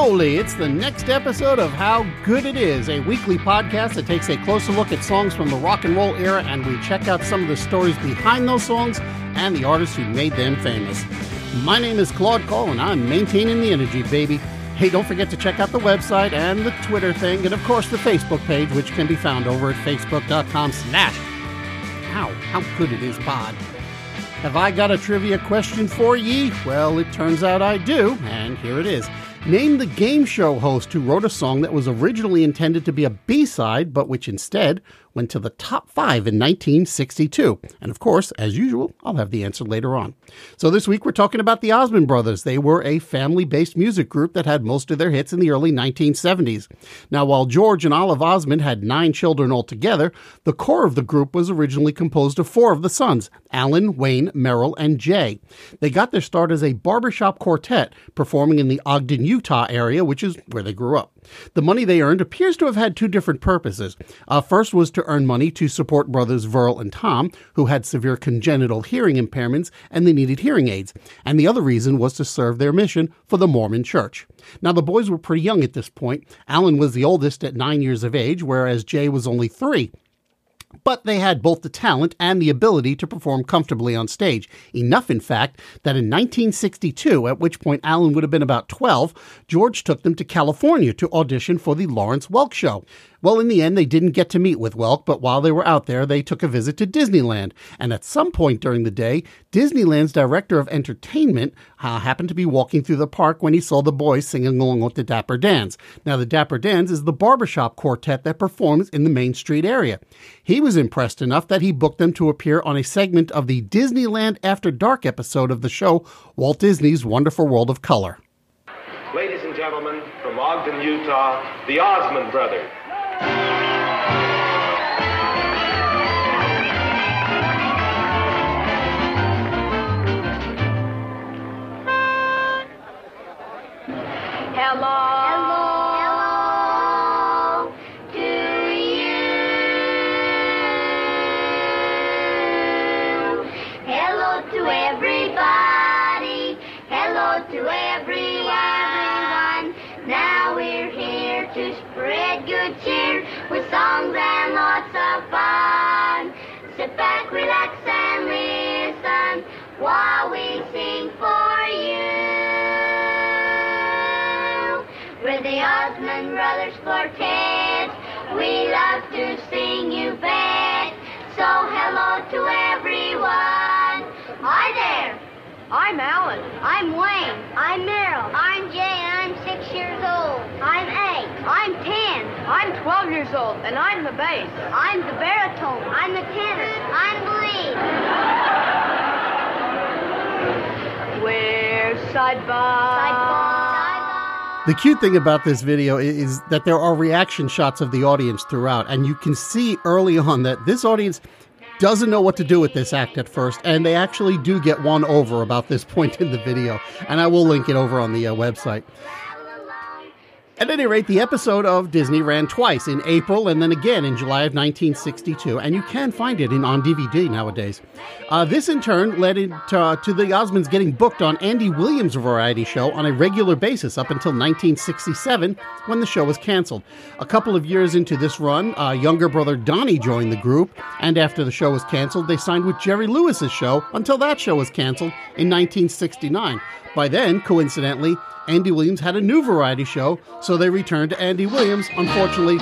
moly, it's the next episode of How Good It Is, a weekly podcast that takes a closer look at songs from the rock and roll era and we check out some of the stories behind those songs and the artists who made them famous. My name is Claude Cole and I'm maintaining the energy, baby. Hey, don't forget to check out the website and the Twitter thing, and of course the Facebook page, which can be found over at facebook.com slash how, how good it is pod. Have I got a trivia question for ye? Well, it turns out I do, and here it is. Name the game show host who wrote a song that was originally intended to be a B side, but which instead went to the top five in 1962. And of course, as usual, I'll have the answer later on. So this week we're talking about the Osmond Brothers. They were a family based music group that had most of their hits in the early 1970s. Now, while George and Olive Osmond had nine children altogether, the core of the group was originally composed of four of the sons Alan, Wayne, Merrill, and Jay. They got their start as a barbershop quartet, performing in the Ogden, Utah area, which is where they grew up. The money they earned appears to have had two different purposes. Uh, first was to earn money to support brothers Virl and Tom, who had severe congenital hearing impairments and they needed hearing aids. And the other reason was to serve their mission for the Mormon Church. Now, the boys were pretty young at this point. Alan was the oldest at nine years of age, whereas Jay was only three but they had both the talent and the ability to perform comfortably on stage. Enough, in fact, that in 1962, at which point Alan would have been about 12, George took them to California to audition for the Lawrence Welk Show. Well, in the end, they didn't get to meet with Welk, but while they were out there, they took a visit to Disneyland. And at some point during the day, Disneyland's director of entertainment uh, happened to be walking through the park when he saw the boys singing along with the Dapper Dans. Now, the Dapper Dans is the barbershop quartet that performs in the Main Street area. He was impressed enough that he booked them to appear on a segment of the Disneyland After Dark episode of the show, Walt Disney's Wonderful World of Color. Ladies and gentlemen, from Ogden, Utah, the Osmond Brothers. Hello. Hello. To everybody. Hello to everyone. Now we're here to spread good cheer with songs and lots of fun. Sit back, relax, and listen while we sing for you. We're the Osmond Brothers Quartet. We love to sing, you bet. So hello to everyone. I'm Alan. I'm Wayne. I'm Merrill. I'm Jay, and I'm six years old. I'm eight. I'm ten. I'm 12 years old, and I'm the bass. I'm the baritone. I'm the tenor. I'm the lead. We're side by Side by The cute thing about this video is that there are reaction shots of the audience throughout, and you can see early on that this audience doesn't know what to do with this act at first, and they actually do get one over about this point in the video, and I will link it over on the uh, website. At any rate, the episode of Disney ran twice in April and then again in July of 1962, and you can find it in on DVD nowadays. Uh, this in turn led into, uh, to the Osmonds getting booked on Andy Williams' variety show on a regular basis up until 1967 when the show was canceled. A couple of years into this run, uh, younger brother Donny joined the group, and after the show was canceled, they signed with Jerry Lewis's show until that show was canceled in 1969. By then, coincidentally, Andy Williams had a new variety show, so they returned to Andy Williams. Unfortunately,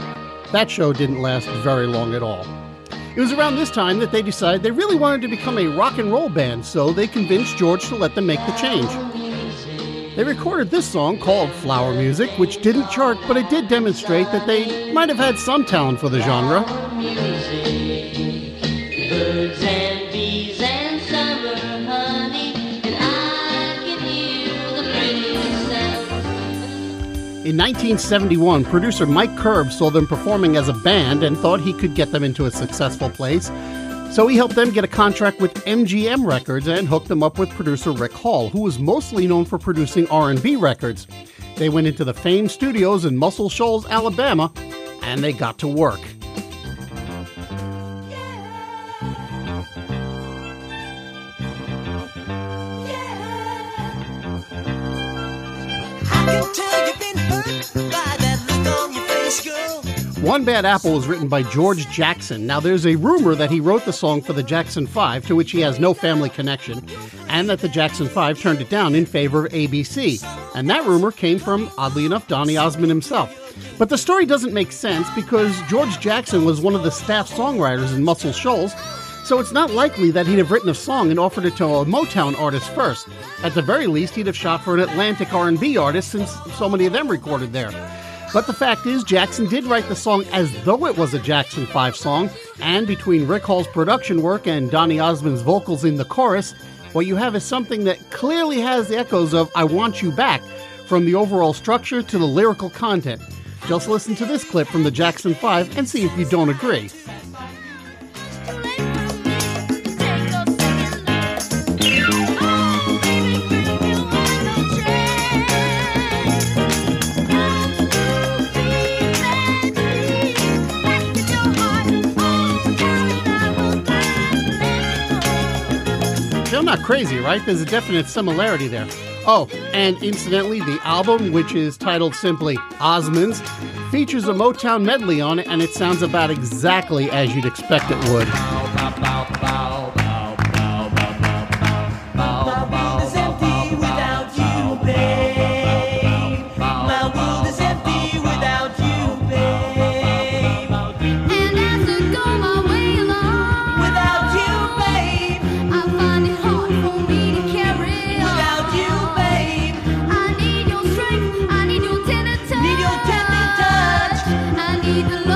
that show didn't last very long at all. It was around this time that they decided they really wanted to become a rock and roll band, so they convinced George to let them make the change. They recorded this song called Flower Music, which didn't chart, but it did demonstrate that they might have had some talent for the genre. In 1971, producer Mike Curb saw them performing as a band and thought he could get them into a successful place. So he helped them get a contract with MGM Records and hooked them up with producer Rick Hall, who was mostly known for producing R&B records. They went into the famed studios in Muscle Shoals, Alabama, and they got to work. You've been One Bad Apple was written by George Jackson. Now, there's a rumor that he wrote the song for the Jackson 5, to which he has no family connection, and that the Jackson 5 turned it down in favor of ABC. And that rumor came from, oddly enough, Donny Osmond himself. But the story doesn't make sense because George Jackson was one of the staff songwriters in Muscle Shoals, so it's not likely that he'd have written a song and offered it to a Motown artist first. At the very least, he'd have shot for an Atlantic R&B artist since so many of them recorded there. But the fact is, Jackson did write the song as though it was a Jackson 5 song, and between Rick Hall's production work and Donny Osmond's vocals in the chorus, what you have is something that clearly has the echoes of I Want You Back, from the overall structure to the lyrical content. Just listen to this clip from the Jackson 5 and see if you don't agree. Not crazy, right? There's a definite similarity there. Oh, and incidentally, the album, which is titled simply Osmonds, features a Motown medley on it, and it sounds about exactly as you'd expect it would.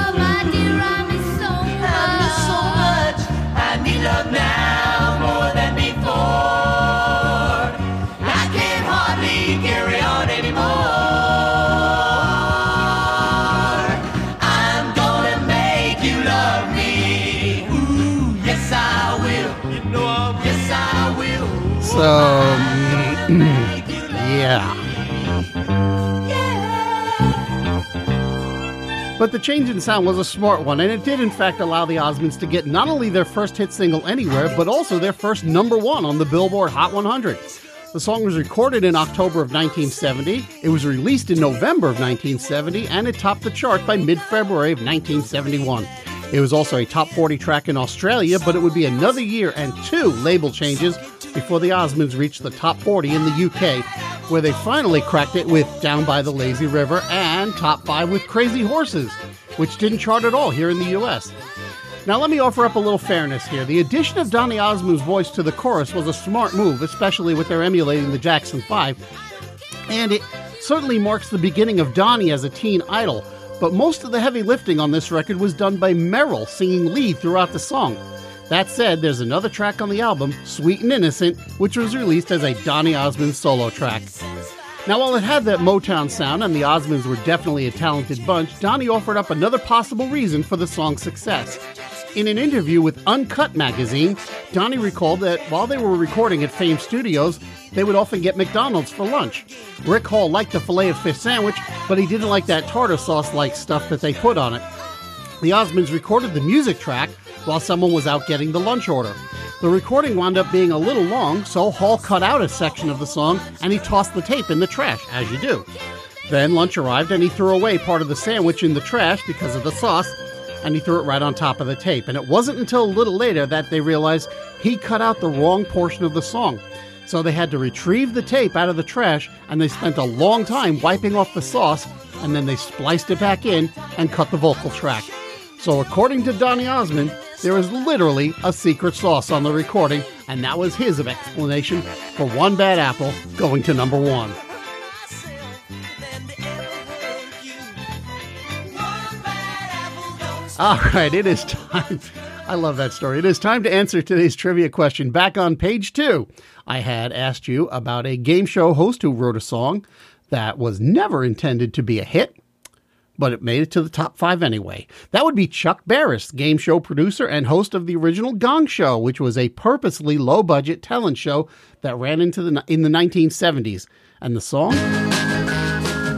Love my dear, I miss so much. I need love now more than before. I can't hardly carry on anymore. I'm gonna make you love me. Ooh, yes I will. Yes I will. So, yeah. But the change in sound was a smart one, and it did in fact allow the Osmonds to get not only their first hit single anywhere, but also their first number one on the Billboard Hot 100. The song was recorded in October of 1970, it was released in November of 1970, and it topped the chart by mid February of 1971. It was also a top 40 track in Australia, but it would be another year and two label changes before the Osmonds reached the top 40 in the UK, where they finally cracked it with Down by the Lazy River and top 5 with Crazy Horses, which didn't chart at all here in the US. Now, let me offer up a little fairness here. The addition of Donny Osmond's voice to the chorus was a smart move, especially with their emulating the Jackson 5, and it certainly marks the beginning of Donny as a teen idol. But most of the heavy lifting on this record was done by Merrill singing lead throughout the song. That said, there's another track on the album, Sweet and Innocent, which was released as a Donny Osmond solo track. Now, while it had that Motown sound and the Osmonds were definitely a talented bunch, Donny offered up another possible reason for the song's success. In an interview with Uncut magazine, Donny recalled that while they were recording at Fame Studios, they would often get McDonald's for lunch. Rick Hall liked the filet of fish sandwich, but he didn't like that tartar sauce like stuff that they put on it. The Osmonds recorded the music track while someone was out getting the lunch order. The recording wound up being a little long, so Hall cut out a section of the song and he tossed the tape in the trash, as you do. Then lunch arrived and he threw away part of the sandwich in the trash because of the sauce, and he threw it right on top of the tape. And it wasn't until a little later that they realized he cut out the wrong portion of the song. So they had to retrieve the tape out of the trash and they spent a long time wiping off the sauce and then they spliced it back in and cut the vocal track. So, according to Donny Osmond, there is literally a secret sauce on the recording, and that was his explanation for One Bad Apple going to number one. All right, it is time. I love that story. It is time to answer today's trivia question. Back on page two, I had asked you about a game show host who wrote a song that was never intended to be a hit, but it made it to the top five anyway. That would be Chuck Barris, game show producer and host of the original Gong Show, which was a purposely low budget talent show that ran into the in the 1970s. And the song?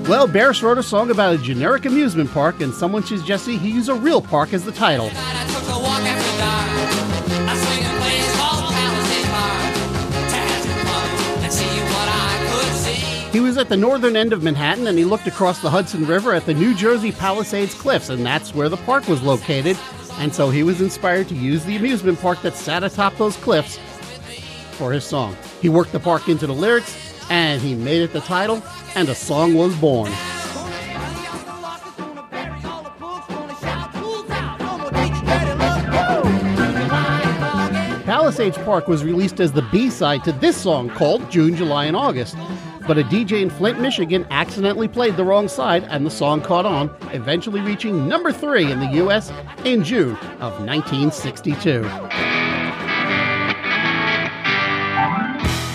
Well, Barris wrote a song about a generic amusement park, and someone suggested he use a real park as the title. At the northern end of Manhattan and he looked across the Hudson River at the New Jersey Palisades Cliffs, and that's where the park was located. And so he was inspired to use the amusement park that sat atop those cliffs for his song. He worked the park into the lyrics, and he made it the title, and a song was born. Palisades Park was released as the B side to this song called June, July, and August. But a DJ in Flint, Michigan accidentally played the wrong side and the song caught on, eventually reaching number three in the US in June of 1962.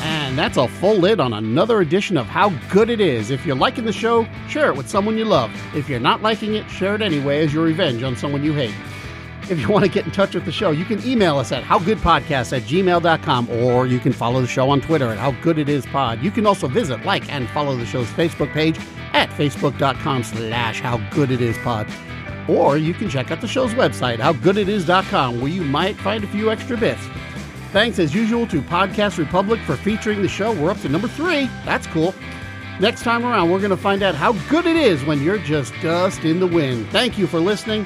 And that's a full lid on another edition of How Good It Is. If you're liking the show, share it with someone you love. If you're not liking it, share it anyway as your revenge on someone you hate. If you want to get in touch with the show, you can email us at howgoodpodcast at gmail.com or you can follow the show on Twitter at howgooditispod. You can also visit, like, and follow the show's Facebook page at facebook.com slash howgooditispod. Or you can check out the show's website, howgooditis.com, where you might find a few extra bits. Thanks as usual to Podcast Republic for featuring the show. We're up to number three. That's cool. Next time around, we're going to find out how good it is when you're just dust in the wind. Thank you for listening,